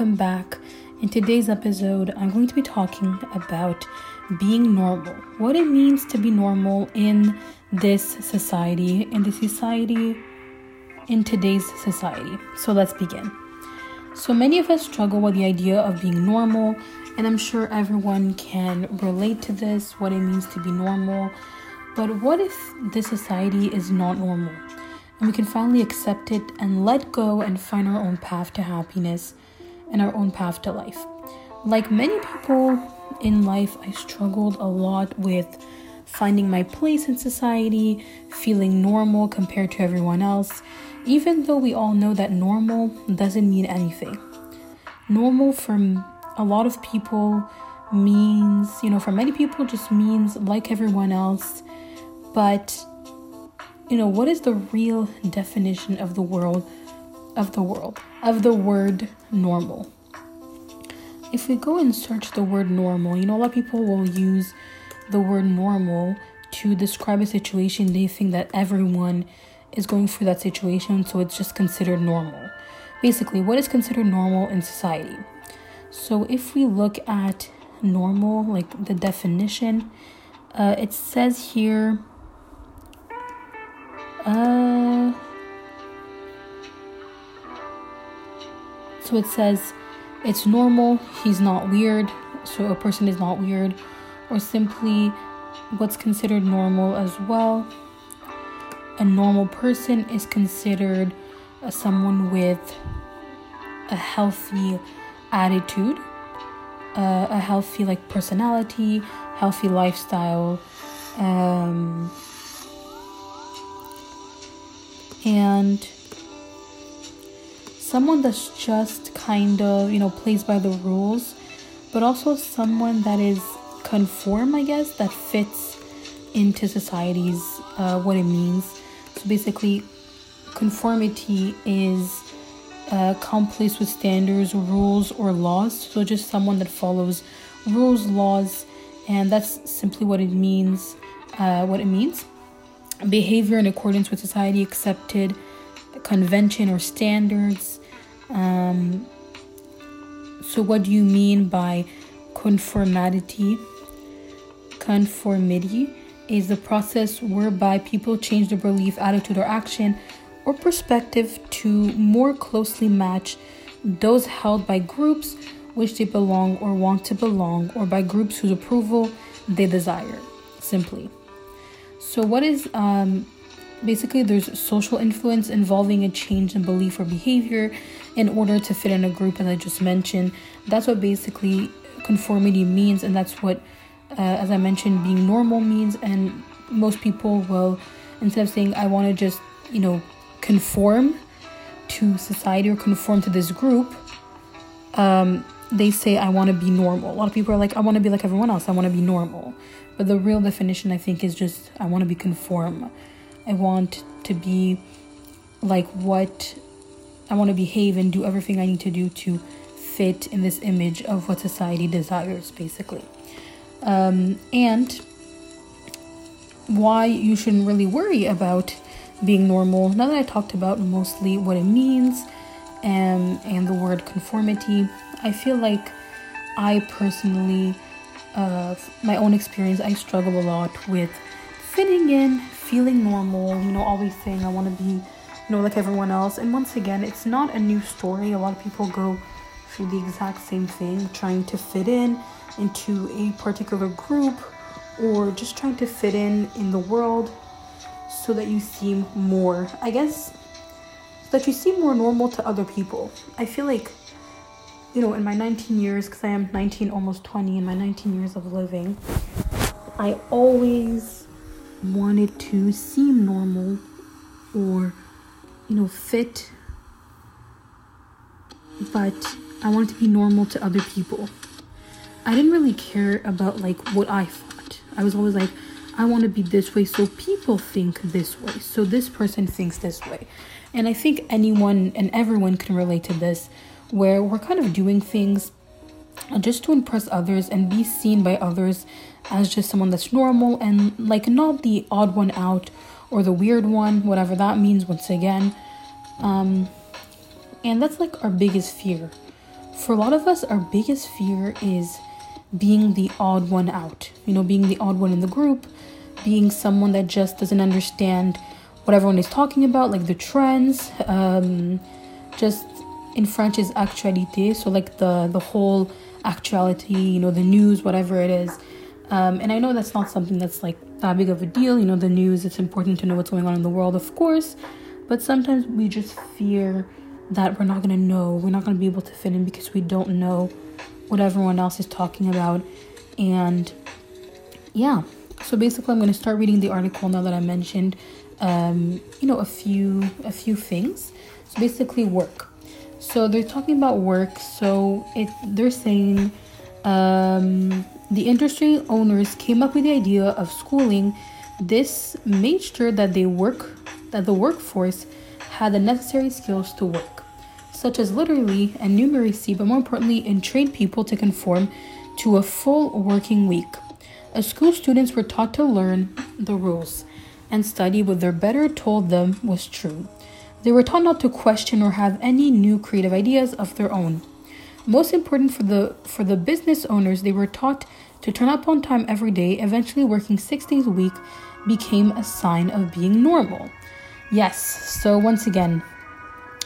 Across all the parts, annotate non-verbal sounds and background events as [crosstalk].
welcome back. In today's episode, I'm going to be talking about being normal, what it means to be normal in this society, in the society, in today's society. So let's begin. So many of us struggle with the idea of being normal, and I'm sure everyone can relate to this, what it means to be normal. But what if this society is not normal? And we can finally accept it and let go and find our own path to happiness and our own path to life. Like many people in life, I struggled a lot with finding my place in society, feeling normal compared to everyone else, even though we all know that normal doesn't mean anything. Normal for a lot of people means, you know, for many people just means like everyone else, but you know, what is the real definition of the world of the world of the word normal? If we go and search the word normal, you know, a lot of people will use the word normal to describe a situation they think that everyone is going through that situation, so it's just considered normal. Basically, what is considered normal in society? So, if we look at normal, like the definition, uh, it says here uh, so it says it's normal, he's not weird, so a person is not weird, or simply what's considered normal as well. A normal person is considered someone with a healthy attitude, uh, a healthy like personality, healthy lifestyle. Um, and someone that's just kind of, you know, plays by the rules, but also someone that is conform, I guess, that fits into society's uh, what it means. So basically, conformity is uh, compliance with standards, rules, or laws. So just someone that follows rules, laws, and that's simply what it means. Uh, what it means behavior in accordance with society accepted convention or standards. Um, so, what do you mean by conformity? Conformity is the process whereby people change their belief, attitude, or action or perspective to more closely match those held by groups which they belong or want to belong, or by groups whose approval they desire. Simply. So, what is um, basically there's social influence involving a change in belief or behavior in order to fit in a group, as I just mentioned. That's what basically conformity means, and that's what, uh, as I mentioned, being normal means. And most people will, instead of saying, I want to just, you know, conform to society or conform to this group, um, they say, I want to be normal. A lot of people are like, I want to be like everyone else, I want to be normal. But the real definition, I think, is just I want to be conform. I want to be like what I want to behave and do everything I need to do to fit in this image of what society desires, basically. Um, and why you shouldn't really worry about being normal. Now that I talked about mostly what it means and and the word conformity, I feel like I personally uh, my own experience, I struggle a lot with fitting in, feeling normal, you know, always saying I want to be, know, like everyone else. And once again, it's not a new story. A lot of people go through the exact same thing, trying to fit in into a particular group or just trying to fit in in the world so that you seem more, I guess, so that you seem more normal to other people. I feel like you know, in my 19 years, because I am 19, almost 20, in my 19 years of living, I always wanted to seem normal or, you know, fit, but I wanted to be normal to other people. I didn't really care about like what I thought. I was always like, I want to be this way so people think this way. So this person thinks this way. And I think anyone and everyone can relate to this where we're kind of doing things just to impress others and be seen by others as just someone that's normal and like not the odd one out or the weird one, whatever that means, once again. Um, and that's like our biggest fear for a lot of us, our biggest fear is being the odd one out, you know, being the odd one in the group, being someone that just doesn't understand what everyone is talking about, like the trends, um, just in French is actualité, so like the the whole actuality, you know, the news, whatever it is. Um, and I know that's not something that's like that big of a deal. You know, the news, it's important to know what's going on in the world, of course. But sometimes we just fear that we're not going to know, we're not going to be able to fit in because we don't know what everyone else is talking about. And yeah, so basically, I'm going to start reading the article now that I mentioned, um, you know, a few a few things. So basically, work. So they're talking about work. So it they're saying um, the industry owners came up with the idea of schooling. This made sure that they work that the workforce had the necessary skills to work, such as literacy and numeracy, but more importantly, and trained people to conform to a full working week. As school students were taught to learn the rules and study what their better told them was true. They were taught not to question or have any new creative ideas of their own. Most important for the for the business owners, they were taught to turn up on time every day. Eventually, working six days a week became a sign of being normal. Yes, so once again,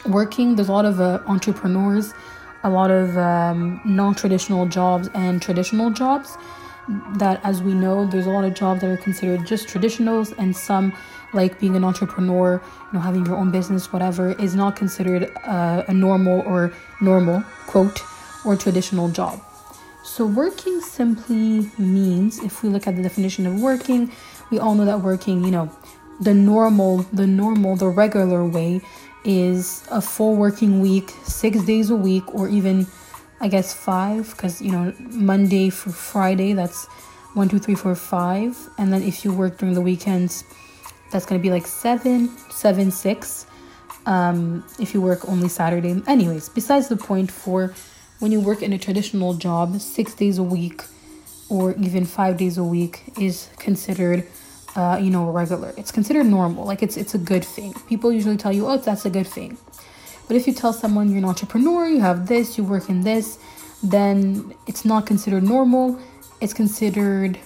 working. There's a lot of uh, entrepreneurs, a lot of um, non-traditional jobs and traditional jobs. That, as we know, there's a lot of jobs that are considered just traditionals, and some like being an entrepreneur, you know, having your own business, whatever, is not considered uh, a normal or normal, quote, or traditional job. So, working simply means, if we look at the definition of working, we all know that working, you know, the normal, the normal, the regular way is a full working week, six days a week, or even, I guess, five, because, you know, Monday for Friday, that's one, two, three, four, five. And then if you work during the weekends, that's going to be like seven, seven, six. Um, if you work only Saturday. Anyways, besides the point for when you work in a traditional job, six days a week or even five days a week is considered, uh, you know, regular. It's considered normal. Like it's it's a good thing. People usually tell you, oh, that's a good thing. But if you tell someone you're an entrepreneur, you have this, you work in this, then it's not considered normal. It's considered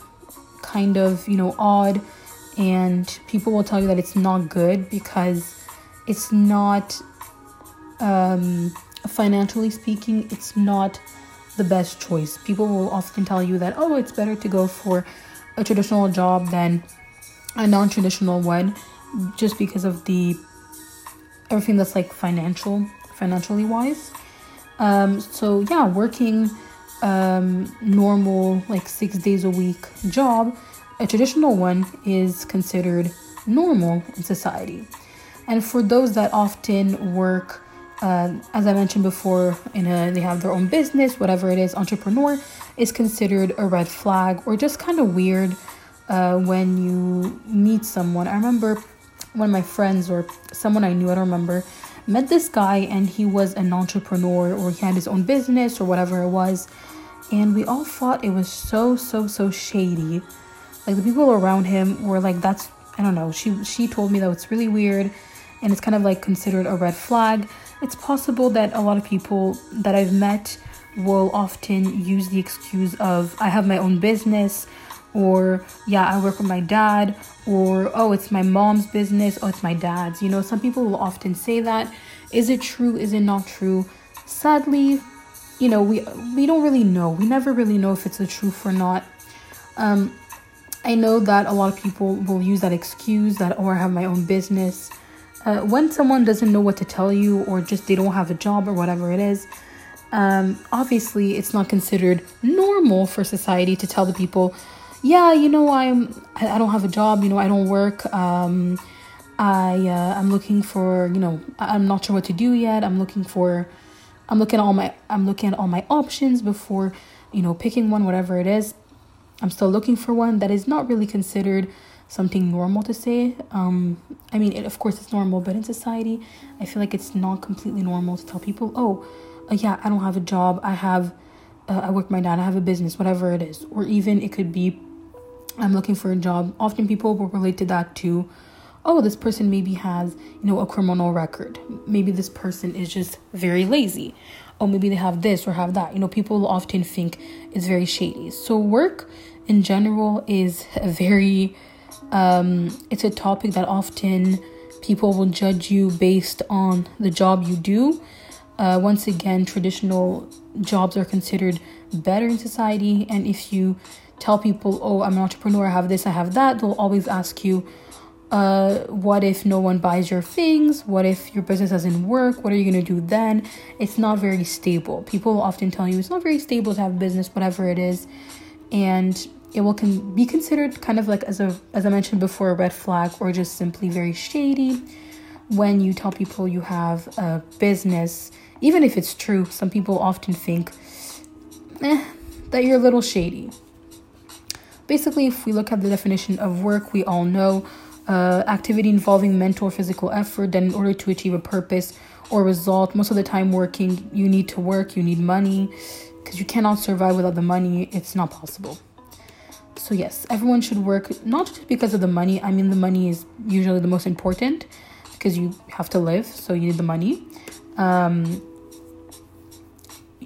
kind of, you know, odd and people will tell you that it's not good because it's not um, financially speaking it's not the best choice. People will often tell you that oh it's better to go for a traditional job than a non-traditional one just because of the everything that's like financial financially wise. Um, so yeah working um, normal like six days a week job a traditional one is considered normal in society. And for those that often work, uh, as I mentioned before, in a, they have their own business, whatever it is, entrepreneur is considered a red flag or just kind of weird uh, when you meet someone. I remember one of my friends or someone I knew, I don't remember, met this guy and he was an entrepreneur or he had his own business or whatever it was. And we all thought it was so, so, so shady like the people around him were like that's i don't know she she told me that it's really weird and it's kind of like considered a red flag. It's possible that a lot of people that i've met will often use the excuse of i have my own business or yeah i work with my dad or oh it's my mom's business oh it's my dad's you know? Some people will often say that. Is it true? Is it not true? Sadly you know we we don't really know. We never really know if it's the truth or not. Um I know that a lot of people will use that excuse that, oh, I have my own business. Uh, when someone doesn't know what to tell you or just they don't have a job or whatever it is, um, obviously it's not considered normal for society to tell the people, yeah, you know, I'm, I, don't have a job, you know, I don't work. Um, I, uh, I'm looking for, you know, I'm not sure what to do yet. I'm looking for, I'm looking at all my, I'm looking at all my options before, you know, picking one, whatever it is. I'm still looking for one that is not really considered something normal to say. Um, I mean, it, of course, it's normal, but in society, I feel like it's not completely normal to tell people, oh, uh, yeah, I don't have a job. I have, uh, I work my dad. I have a business, whatever it is. Or even it could be, I'm looking for a job. Often people will relate to that too. Oh, this person maybe has, you know, a criminal record. Maybe this person is just very lazy. oh, maybe they have this or have that. You know, people often think it's very shady. So, work in general is a very, um, it's a topic that often people will judge you based on the job you do. Uh, once again, traditional jobs are considered better in society. And if you tell people, oh, I'm an entrepreneur, I have this, I have that, they'll always ask you, uh, what if no one buys your things? What if your business doesn't work? What are you going to do then? It's not very stable. People often tell you it's not very stable to have a business, whatever it is. And it will can be considered kind of like as a as I mentioned before a red flag or just simply very shady. When you tell people you have a business even if it's true some people often think eh, that you're a little shady. Basically if we look at the definition of work we all know uh, activity involving mental or physical effort then in order to achieve a purpose or result most of the time working you need to work you need money. Because you cannot survive without the money it's not possible so yes everyone should work not just because of the money. I mean the money is usually the most important because you have to live so you need the money. Um,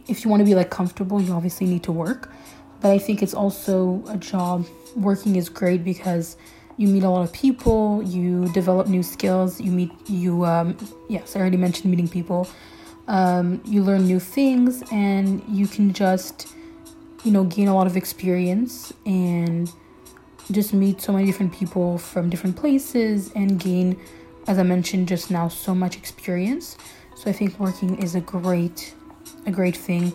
if you want to be like comfortable you obviously need to work. But i think it's also a job working is great because you meet a lot of people you develop new skills you meet you um, yes i already mentioned meeting people. Um, you learn new things and you can just you know gain a lot of experience and just meet so many different people from different places and gain as i mentioned just now so much experience. So i think working is a great a great thing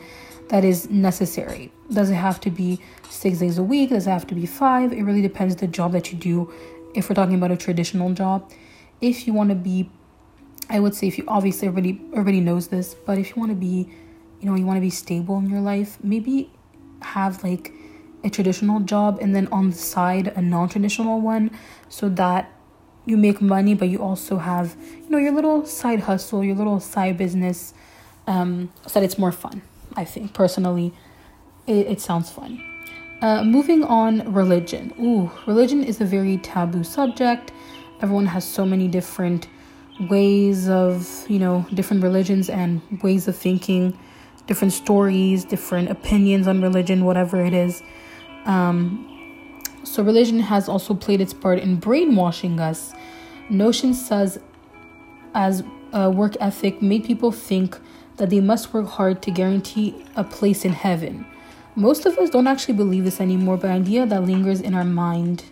that is necessary. Does it have to be six days a week? Does it have to be five? It really depends the job that you do. If we're talking about a traditional job if you want to be i would say if you obviously everybody everybody knows this but if you want to be you know you want to be stable in your life maybe have like a traditional job and then on the side a non-traditional one so that you make money but you also have you know your little side hustle your little side business um, so that it's more fun i think. Personally it, it sounds fun. Uh, moving on religion. Ooh religion is a very taboo subject. Everyone has so many different ways of you know different religions and ways of thinking different stories different opinions on religion whatever it is um, so religion has also played its part in brainwashing us notion says as a work ethic made people think that they must work hard to guarantee a place in heaven. Most of us don't actually believe this anymore, but idea that lingers in our mind,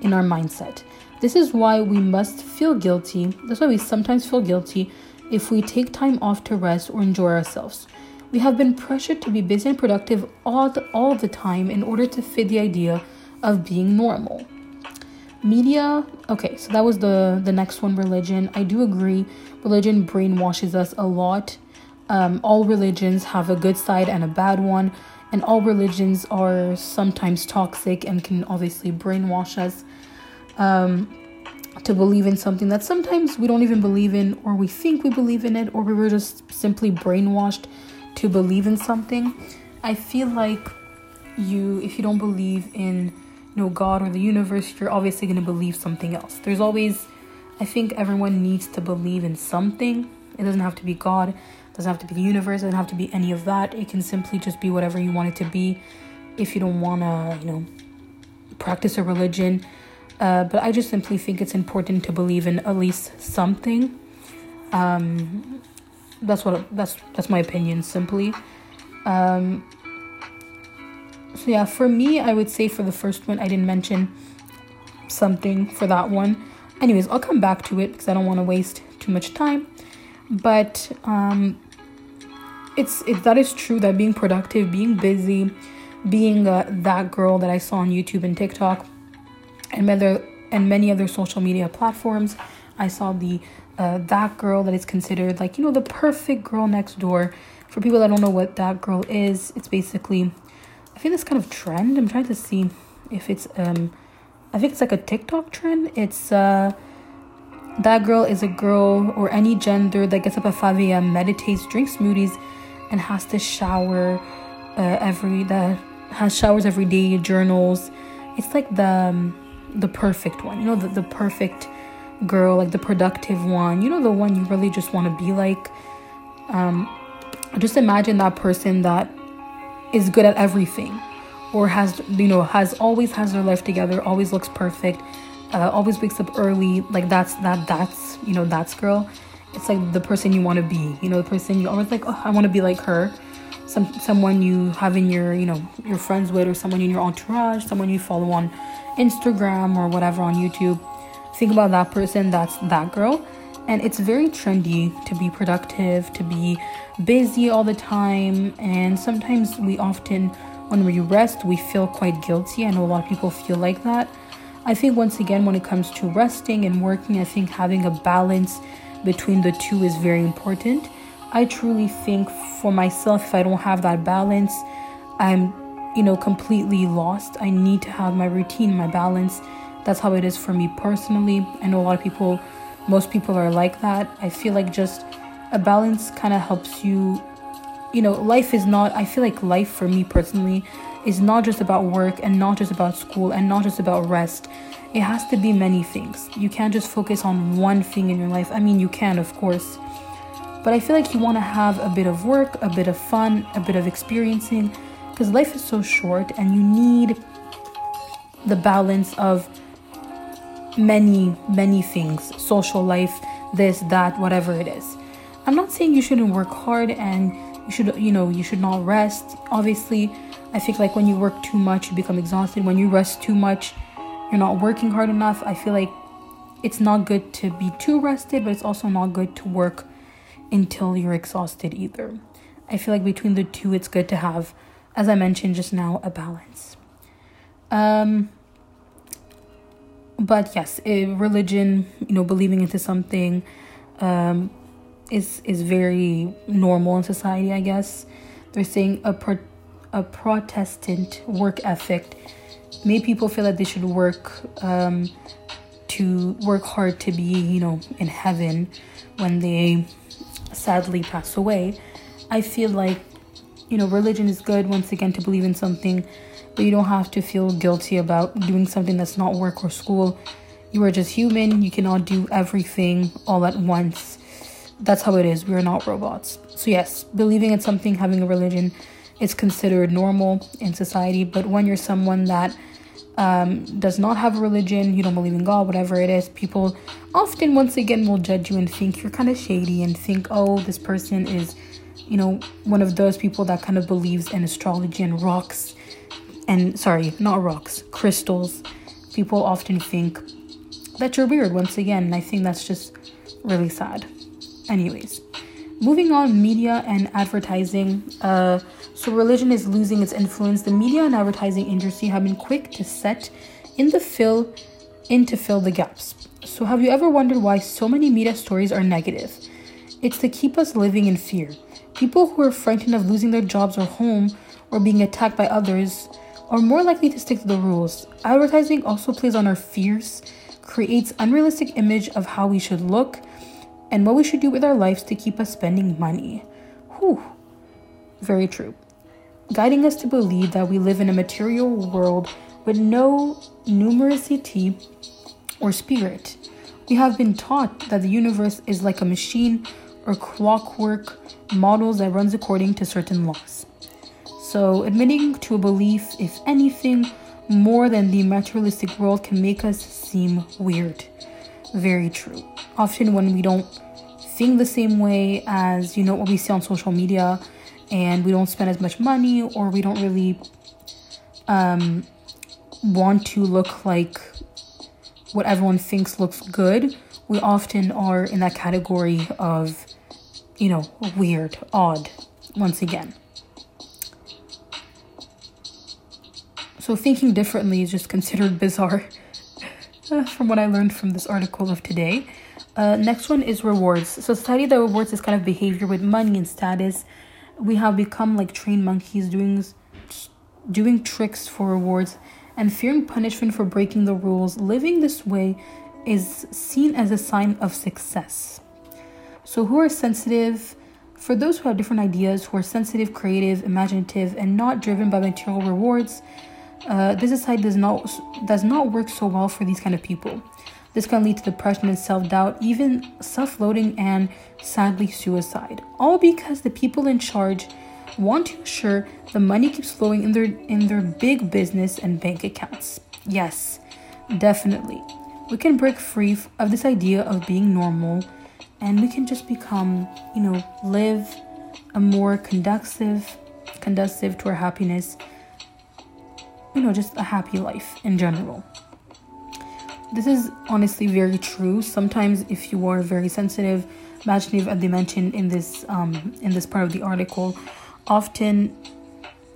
in our mindset. This is why we must feel guilty. That's why we sometimes feel guilty if we take time off to rest or enjoy ourselves. We have been pressured to be busy and productive all the, all the time in order to fit the idea of being normal. Media, okay, so that was the the next one religion. I do agree religion brainwashes us a lot um, all religions have a good side and a bad one, and all religions are sometimes toxic and can obviously brainwash us um, to believe in something that sometimes we don't even believe in, or we think we believe in it, or we were just simply brainwashed to believe in something. I feel like you, if you don't believe in you know God or the universe, you're obviously going to believe something else. There's always, I think everyone needs to believe in something. It doesn't have to be God it doesn't have to be the universe, it doesn't have to be any of that. It can simply just be whatever you want it to be if you don't want to, you know, practice a religion. Uh, but I just simply think it's important to believe in at least something. Um, that's what that's that's my opinion simply. Um, so yeah, for me, I would say for the first one, I didn't mention something for that one. Anyways, I'll come back to it because I don't want to waste too much time. But um, it's it, that is true that being productive, being busy, being uh, that girl that I saw on YouTube and TikTok, and many and many other social media platforms, I saw the uh, that girl that is considered like you know the perfect girl next door. For people that don't know what that girl is, it's basically I think this kind of trend. I'm trying to see if it's um I think it's like a TikTok trend. It's uh that girl is a girl or any gender that gets up at 5 a.m., meditates, drinks smoothies, and has to shower uh, every that has showers every day, journals. It's like the um, the perfect one, you know, the, the perfect girl, like the productive one, you know, the one you really just want to be like. Um, just imagine that person that is good at everything or has you know has always has their life together always looks perfect uh, always wakes up early. Like that's that that's you know that's girl. It's like the person you want to be you know the person you always like oh, i want to be like her. Some someone you have in your you know your friends with or someone in your entourage someone you follow on instagram or whatever on youtube think about that person that's that girl. And it's very trendy to be productive to be busy all the time. And sometimes we often when we rest we feel quite guilty. I know a lot of people feel like that. I think once again when it comes to resting and working i think having a balance between the two is very important. I truly think for myself if i don't have that balance i'm you know completely lost. I need to have my routine my balance that's how it is for me personally i know a lot of people most people are like that. I feel like just a balance kind of helps you you know life is not i feel like life for me personally is not just about work and not just about school and not just about rest. It has to be many things. You can't just focus on one thing in your life. I mean you can of course. But i feel like you want to have a bit of work a bit of fun a bit of experiencing because life is so short and you need the balance of many many things social life this that whatever it is I'm not saying you shouldn't work hard and you should, you know, you should not rest. Obviously, I think like when you work too much, you become exhausted. When you rest too much, you're not working hard enough. I feel like it's not good to be too rested, but it's also not good to work until you're exhausted either. I feel like between the two, it's good to have, as I mentioned just now, a balance. Um, but yes, religion, you know, believing into something, um, is is very normal in society, I guess. They're saying a pro- a Protestant work ethic made people feel that they should work um, to work hard to be, you know, in heaven when they sadly pass away. I feel like, you know, religion is good once again to believe in something, but you don't have to feel guilty about doing something that's not work or school. You are just human. You cannot do everything all at once that's how it is. We are not robots. So, yes, believing in something, having a religion is considered normal in society. But when you're someone that um, does not have a religion, you don't believe in God, whatever it is, people often, once again, will judge you and think you're kind of shady and think, oh, this person is, you know, one of those people that kind of believes in astrology and rocks. And sorry, not rocks, crystals. People often think that you're weird once again. And I think that's just really sad. Anyways, moving on, media and advertising. Uh, so religion is losing its influence. The media and advertising industry have been quick to set in the fill in to fill the gaps. So have you ever wondered why so many media stories are negative? It's to keep us living in fear. People who are frightened of losing their jobs or home or being attacked by others are more likely to stick to the rules. Advertising also plays on our fears, creates unrealistic image of how we should look, and what we should do with our lives to keep us spending money. Whew. Very true. Guiding us to believe that we live in a material world with no numerosity or spirit. We have been taught that the universe is like a machine or clockwork models that runs according to certain laws. So, admitting to a belief, if anything, more than the materialistic world can make us seem weird. Very true. Often, when we don't think the same way as you know what we see on social media, and we don't spend as much money, or we don't really um, want to look like what everyone thinks looks good, we often are in that category of, you know, weird, odd, once again. So thinking differently is just considered bizarre. [laughs] from what I learned from this article of today. Uh, next one is rewards. So Society that rewards this kind of behavior with money and status. We have become like trained monkeys doing doing tricks for rewards and fearing punishment for breaking the rules. Living this way is seen as a sign of success. So, who are sensitive? For those who have different ideas, who are sensitive, creative, imaginative, and not driven by material rewards, uh, this society does not does not work so well for these kind of people. This can lead to depression and self doubt, even self loathing, and sadly, suicide. All because the people in charge want to ensure the money keeps flowing in their in their big business and bank accounts. Yes, definitely. We can break free of this idea of being normal and we can just become, you know, live a more conducive conducive to our happiness. You know, just a happy life in general. This is honestly very true. Sometimes if you are very sensitive, imagine as they mentioned in this um in this part of the article, often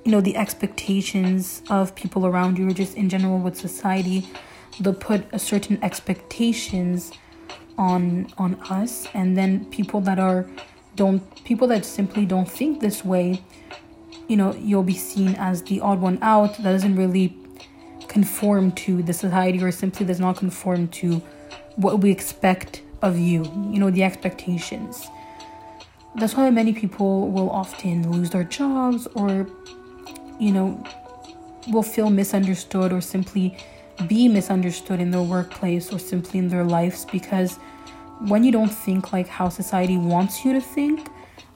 you know the expectations of people around you or just in general with society they'll put a certain expectations on on us and then people that are don't people that simply don't think this way you know you'll be seen as the odd one out that doesn't really conform to the society or simply does not conform to what we expect of you you know the expectations. That's why many people will often lose their jobs or you know will feel misunderstood or simply be misunderstood in their workplace or simply in their lives because when you don't think like how society wants you to think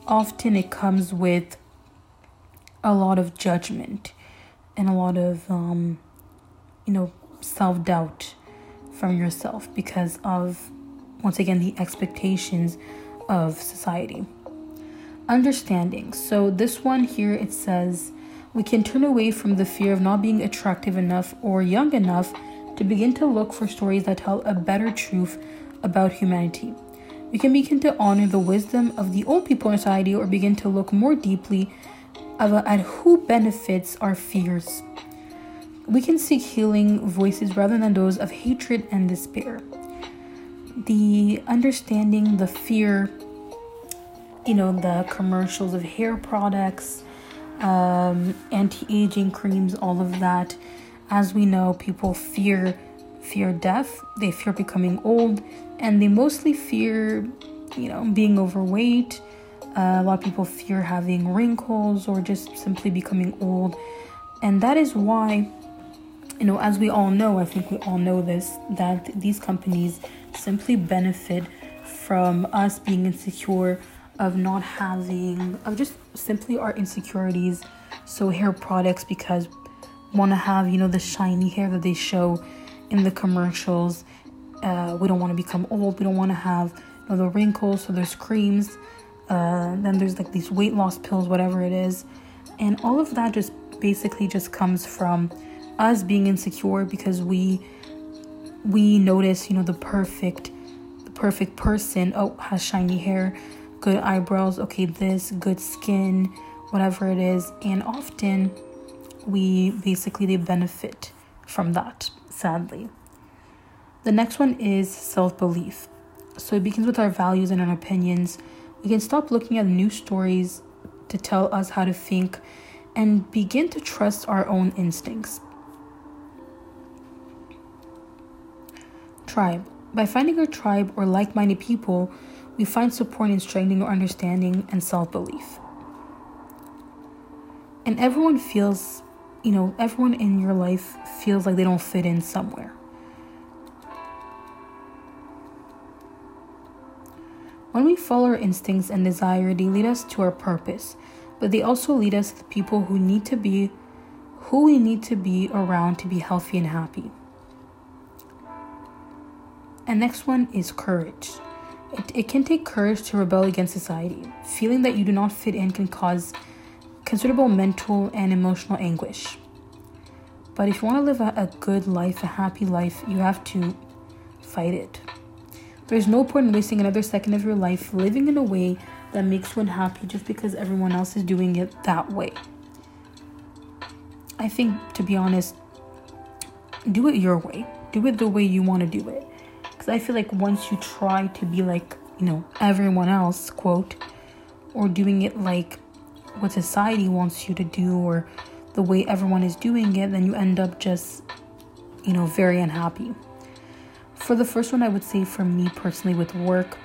often it comes with a lot of judgment and a lot of um you know self-doubt from yourself because of once again the expectations of society Understanding. So, this one here it says, we can turn away from the fear of not being attractive enough or young enough to begin to look for stories that tell a better truth about humanity. We can begin to honor the wisdom of the old people in society or begin to look more deeply at who benefits our fears. We can seek healing voices rather than those of hatred and despair. The understanding the fear you know, the commercials of hair products, um, anti-aging creams, all of that. As we know, people fear fear death. They fear becoming old, and they mostly fear, you know, being overweight. Uh, a lot of people fear having wrinkles or just simply becoming old, and that is why, you know, as we all know, I think we all know this that these companies simply benefit from us being insecure of not having of just simply our insecurities. So hair products because want to have you know the shiny hair that they show in the commercials. Uh, we don't want to become old. We don't want to have you know, the wrinkles so there's creams uh, then there's like these weight loss pills whatever it is and all of that just basically just comes from us being insecure because we we notice you know the perfect the perfect person oh has shiny hair good eyebrows, okay, this, good skin, whatever it is. And often we basically they benefit from that, sadly. The next one is self belief. So it begins with our values and our opinions. We can stop looking at new stories to tell us how to think and begin to trust our own instincts. Tribe. By finding a tribe or like minded people, we find support in strengthening our understanding and self belief. And everyone feels, you know, everyone in your life feels like they don't fit in somewhere. When we follow our instincts and desire, they lead us to our purpose, but they also lead us to the people who need to be who we need to be around to be healthy and happy. And next one is courage. It, it can take courage to rebel against society. Feeling that you do not fit in can cause considerable mental and emotional anguish. But if you want to live a, a good life, a happy life, you have to fight it. There's no point in wasting another second of your life living in a way that makes you unhappy just because everyone else is doing it that way. I think, to be honest, do it your way. Do it the way you want to do it. Because I feel like once you try to be like, you know, everyone else, quote, or doing it like what society wants you to do or the way everyone is doing it, then you end up just, you know, very unhappy. For the first one, I would say for me personally with work,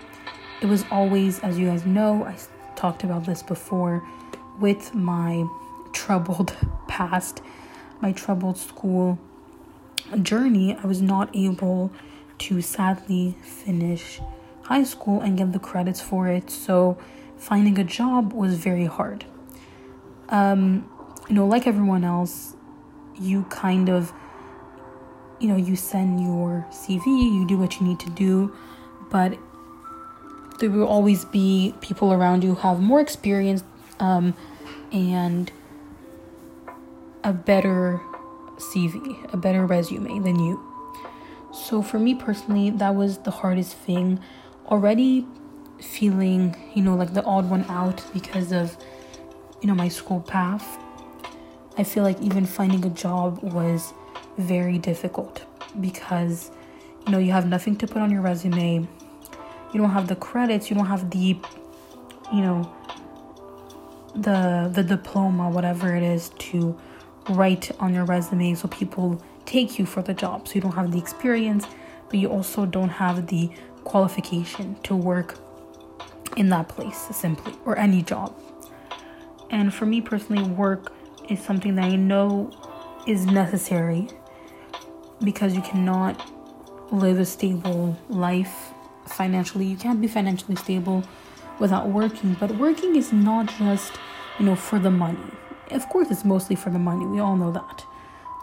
it was always, as you guys know, I talked about this before, with my troubled [laughs] past, my troubled school journey, I was not able to sadly finish high school and get the credits for it. So finding a job was very hard. Um, you know, like everyone else, you kind of, you know, you send your CV, you do what you need to do, but there will always be people around you who have more experience um, and a better CV, a better resume than you. So for me personally, that was the hardest thing. Already feeling, you know, like the odd one out because of, you know, my school path. I feel like even finding a job was very difficult because, you know, you have nothing to put on your resume. You don't have the credits, you don't have the, you know, the the diploma, whatever it is, to write on your resume so people take you for the job. So you don't have the experience, but you also don't have the qualification to work in that place simply or any job. And for me personally, work is something that I know is necessary because you cannot live a stable life financially. You can't be financially stable without working, but working is not just, you know, for the money. Of course, it's mostly for the money. We all know that.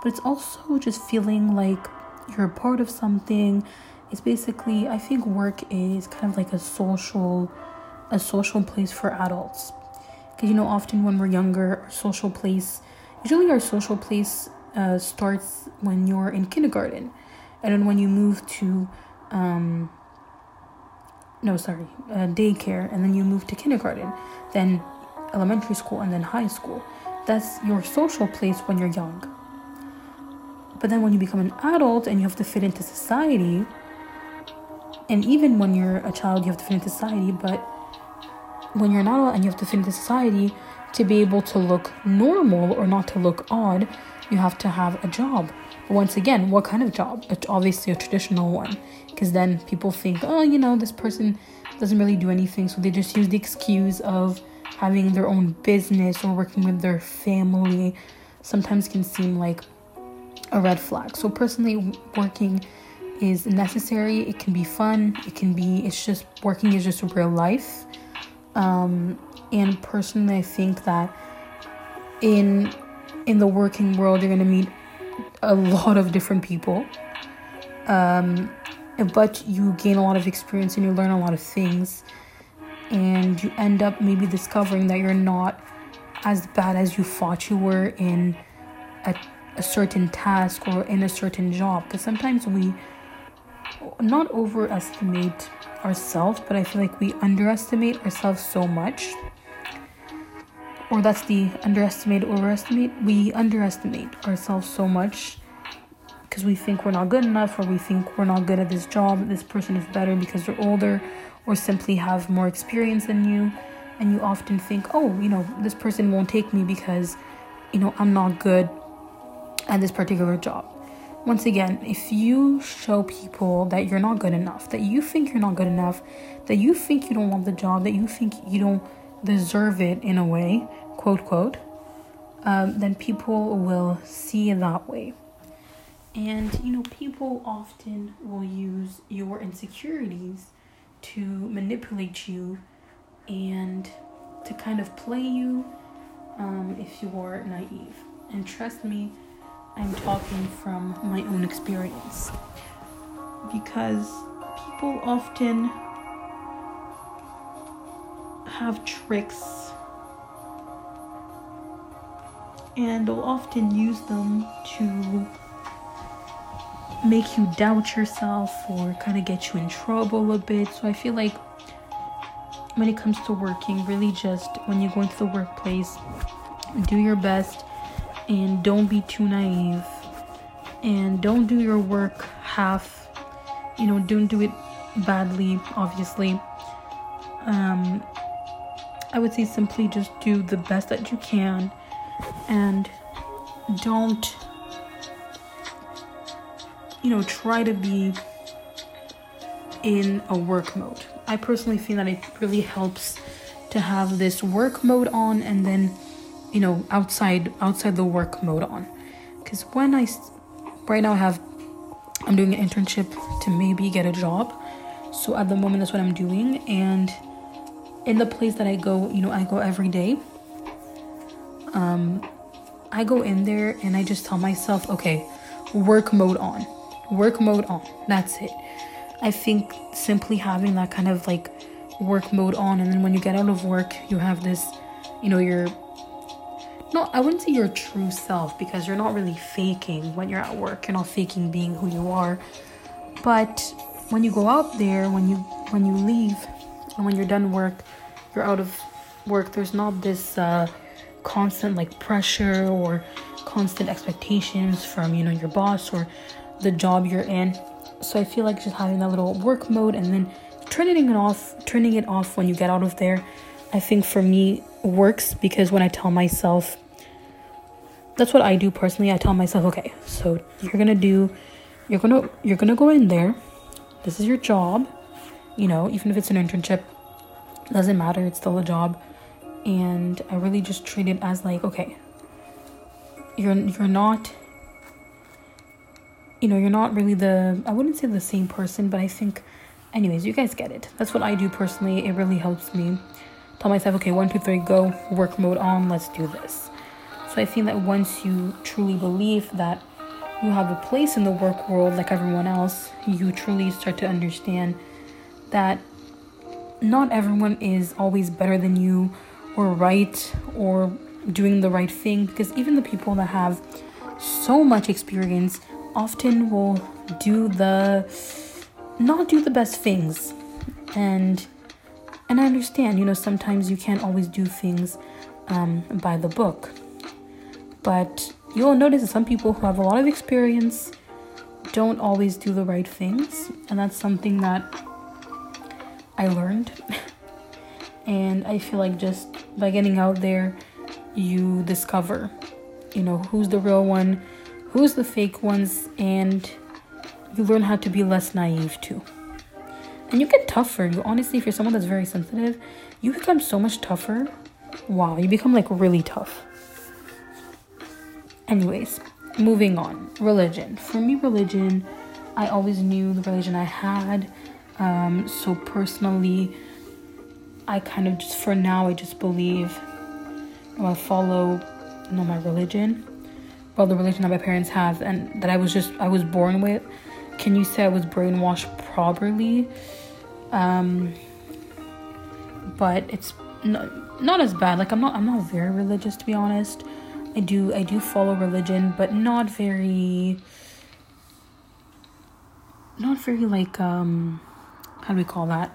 But it's also just feeling like you're a part of something. It's basically, I think work is kind of like a social a social place for adults. Because you know, often when we're younger, our social place, usually our social place uh, starts when you're in kindergarten, and then when you move to, um, no, sorry, uh, daycare, and then you move to kindergarten, then elementary school, and then high school. That's your social place when you're young. But then when you become an adult and you have to fit into society, and even when you're a child, you have to fit into society, but when you're not and you have to fit into society to be able to look normal or not to look odd, you have to have a job. Once again, what kind of job? It's obviously a traditional one, because then people think, oh, you know, this person doesn't really do anything, so they just use the excuse of having their own business or working with their family. Sometimes can seem like a red flag. So personally, working is necessary. It can be fun. It can be. It's just working is just real life um, and personally, I think that in in the working world, you're gonna meet a lot of different people. Um, but you gain a lot of experience and you learn a lot of things, and you end up maybe discovering that you're not as bad as you thought you were in a, a certain task or in a certain job. Because sometimes we not overestimate ourselves, but I feel like we underestimate ourselves so much. Or that's the underestimate, overestimate. We underestimate ourselves so much because we think we're not good enough, or we think we're not good at this job. This person is better because they're older, or simply have more experience than you. And you often think, oh, you know, this person won't take me because, you know, I'm not good at this particular job once again, if you show people that you're not good enough, that you think you're not good enough, that you think you don't want the job, that you think you don't deserve it in a way, quote, quote, um, then people will see it that way. And, you know, people often will use your insecurities to manipulate you and to kind of play you um, if you are naive. And trust me, I'm talking from my own experience. Because people often have tricks. And they'll often use them to make you doubt yourself or kind of get you in trouble a bit. So I feel like when it comes to working, really just when you go into the workplace, do your best and don't be too naive. And don't do your work half you know don't do it badly obviously. Um i would say simply just do the best that you can and don't you know try to be in a work mode i personally feel that it really helps to have this work mode on and then you know outside outside the work mode on because when i right now I have I'm doing an internship to maybe get a job. So at the moment, that's what I'm doing. And in the place that I go, you know, I go every day. Um, I go in there and I just tell myself, okay, work mode on, work mode on. That's it. I think simply having that kind of like work mode on, and then when you get out of work, you have this, you know, your no, I wouldn't say your true self because you're not really faking when you're at work. You're not faking being who you are. But when you go out there, when you when you leave, and when you're done work, you're out of work. There's not this uh, constant like pressure or constant expectations from you know your boss or the job you're in. So I feel like just having that little work mode and then turning it off, turning it off when you get out of there, I think for me works because when I tell myself that's what I do personally, I tell myself, okay, so you're to do you're to you're to go in there. This is your job. You know, even if it's an internship, doesn't matter, it's still a job. And I really just treat it as like, okay, you're you're not you know, you're not really the I wouldn't say the same person, but I think anyways, you guys get it. That's what I do personally. It really helps me tell myself, okay, one, two, three, go, work mode on, let's do this. So I think that once you truly believe that you have a place in the work world like everyone else, you truly start to understand that not everyone is always better than you or right or doing the right thing because even the people that have so much experience often will do the not do the best things. And and i understand you know sometimes you can't always do things um, by the book. But you'll notice that some people who have a lot of experience don't always do the right things. And that's something that i learned and i feel like just by getting out there you discover you know who's the real one who's the fake ones and you learn how to be less naive too. And you get tougher. You honestly, if you're someone that's very sensitive, you become so much tougher. Wow, you become like really tough. Anyways, moving on. Religion. For me, religion, I always knew the religion I had. Um, so personally, I kind of just for now I just believe I follow you know my religion, well the religion that my parents have and that I was just I was born with can you say I was brainwashed properly? Um, but it's not, not as bad. Like I'm not I'm not very religious to be honest. I do I do follow religion, but not very not very like um how do we call that?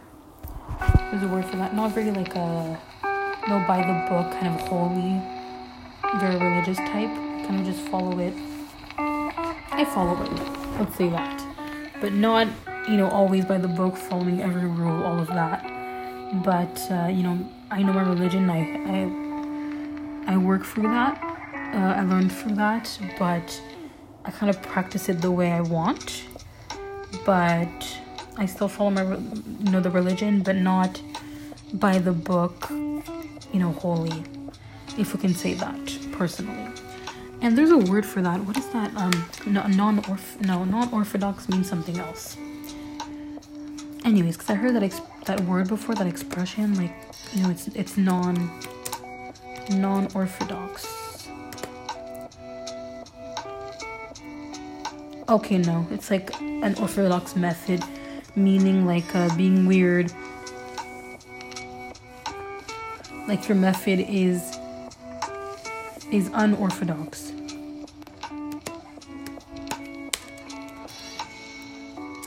There's a word for that. Not very like a no by the book kind of holy, very religious type. Kind of just follow it. I follow it. Let's say that but not you know always by the book following every rule all of that but uh, you know i know my religion i i, I work through that uh, i learned through that but i kind of practice it the way i want but i still follow my you know the religion but not by the book you know wholly if we can say that personally and there's a word for that. What is that? Um, no, non-orth, no, non-orthodox means something else. Anyways, because I heard that ex- that word before, that expression, like, you know, it's it's non non-orthodox. Okay, no, it's like an orthodox method, meaning like uh, being weird. Like your method is is unorthodox.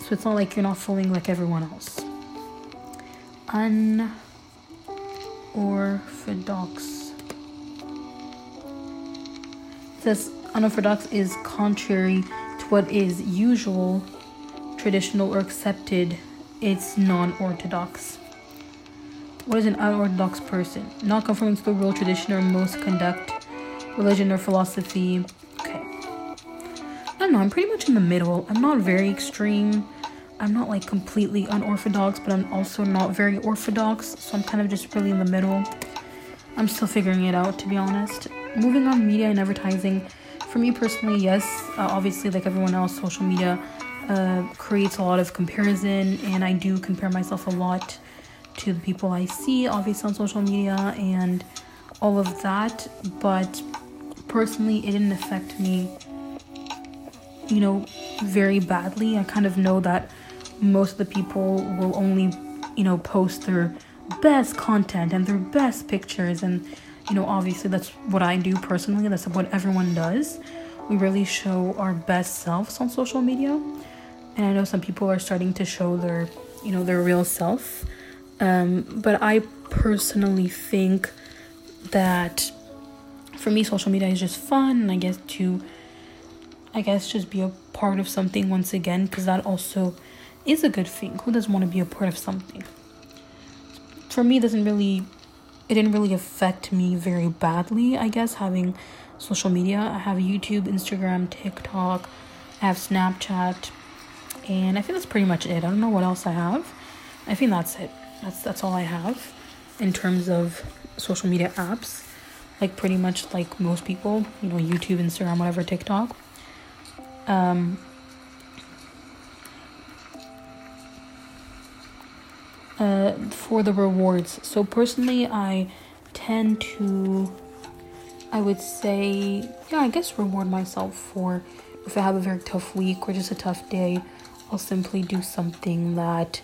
So it's not like you're not fooling like everyone else. Unorthodox. Says unorthodox is contrary to what is usual, traditional, or accepted. It's non orthodox. What is an unorthodox person? Not conforming to the rule, tradition, or most conduct religion or philosophy. Okay. I don't know, I'm pretty much in the middle. I'm not very extreme. I'm not like completely unorthodox, but I'm also not very orthodox. So I'm kind of just really in the middle. I'm still figuring it out, to be honest. Moving on, media and advertising. For me personally, yes, uh, obviously, like everyone else, social media uh, creates a lot of comparison, and I do compare myself a lot to the people I see, obviously on social media and all of that. But personally, it didn't affect me, you know, very badly. I kind of know that most of the people will only, you know, post their best content and their best pictures and you know obviously that's what i do personally that's what everyone does we really show our best selves on social media and i know some people are starting to show their you know their real self. Um, but i personally think that for me social media is just fun. And i guess to i guess just be a part of something once again because that also is a good thing. Who doesn't want to be a part of something? For me doesn't really it didn't really affect me very badly i guess having social media. I have youtube instagram tiktok i have snapchat and i think that's pretty much it. I don't know what else i have. I think that's it. That's that's all i have in terms of social media apps. Like pretty much like most people you know youtube instagram whatever tiktok. Um uh, for the rewards. So personally, I tend to, I would say, yeah, I guess reward myself for if I have a very tough week or just a tough day. I'll simply do something that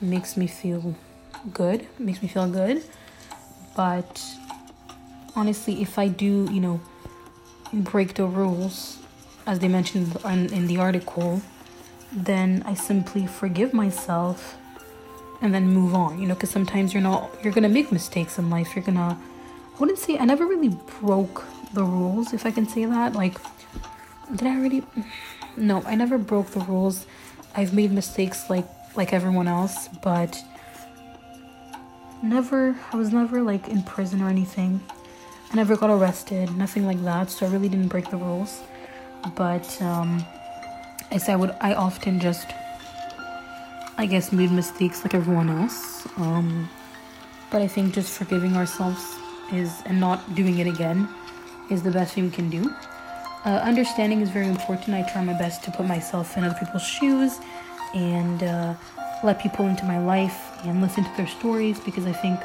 makes me feel good, makes me feel good. But honestly, if I do, you know, break the rules, as they mentioned in, in the article, then I simply forgive myself and then move on you know because sometimes you're not you're gonna make mistakes in life. You're gonna i wouldn't say i never really broke the rules if i can say that. Like did i already no i never broke the rules i've made mistakes like like everyone else but never i was never like in prison or anything i never got arrested nothing like that so i really didn't break the rules but um i i would i often just I guess, made mistakes like everyone else. Um, but I think just forgiving ourselves is and not doing it again is the best thing we can do. Uh, understanding is very important. I try my best to put myself in other people's shoes and uh, let people into my life and listen to their stories because I think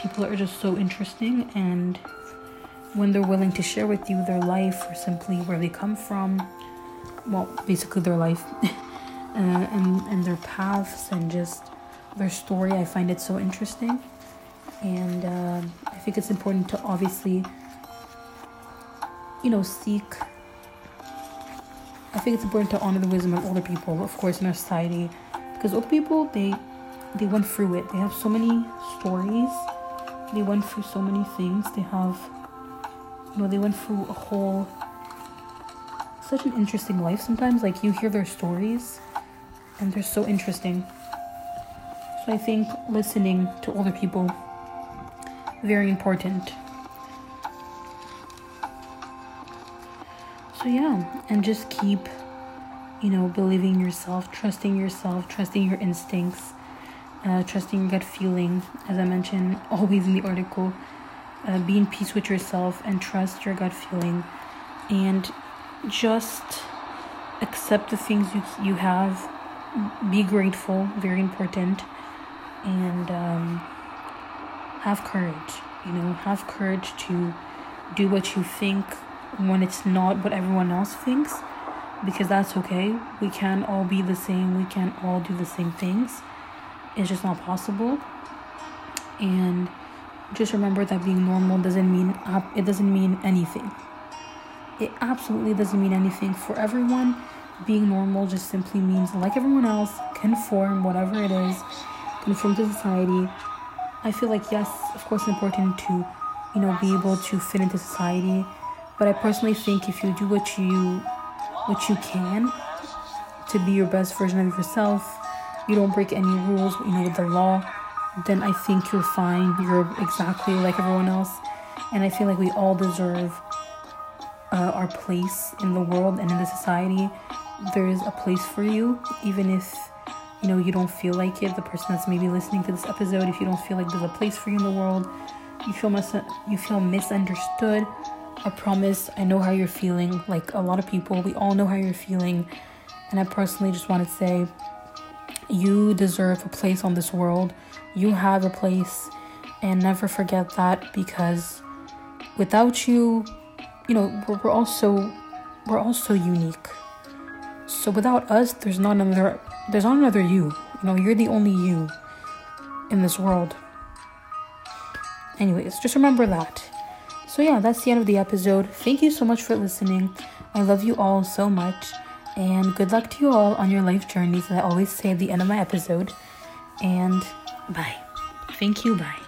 people are just so interesting and when they're willing to share with you their life or simply where they come from, well, basically their life. [laughs] uh, and, and their paths and just their story. I find it so interesting. And uh, I think it's important to obviously, you know, seek. I think it's important to honor the wisdom of older people, of course, in our society, because older people they they went through it. They have so many stories. They went through so many things. They have, you know, they went through a whole such an interesting life. Sometimes, like you hear their stories, and they're so interesting. So I think listening to older people very important. So yeah, and just keep you know believing yourself, trusting yourself, trusting your instincts, uh, trusting your gut feeling. As I mentioned always in the article, uh, be in peace with yourself and trust your gut feeling, and just accept the things you you have be grateful, very important, and um, have courage. You know, have courage to do what you think when it's not what everyone else thinks, because that's okay. We can't all be the same, we can't all do the same things. It's just not possible. And just remember that being normal doesn't mean it doesn't mean anything. It absolutely doesn't mean anything for everyone being normal just simply means, like everyone else, conform, whatever it is, conform to society. I feel like, yes, of course, it's important to, you know, be able to fit into society. But I personally think if you do what you, what you can to be your best version of yourself, you don't break any rules, you know, with the law, then I think you're fine. You're exactly like everyone else. And I feel like we all deserve uh, our place in the world and in the society there's a place for you, even if you know you don't feel like it. The person that's maybe listening to this episode, if you don't feel like there's a place for you in the world, you feel mis- you feel misunderstood. I promise, I know how you're feeling. Like a lot of people, we all know how you're feeling, And I personally just want to say you deserve a place on this world. You have a place, and never forget that because without you, you know, we're, we're also we're also unique. So without us, there's not another there's not another you. You know, you're the only you in this world. Anyways, just remember that. So yeah, that's the end of the episode. Thank you so much for listening. I love you all so much. And good luck to you all on your life journeys, I always say at the end of my episode. And bye. Thank you. Bye.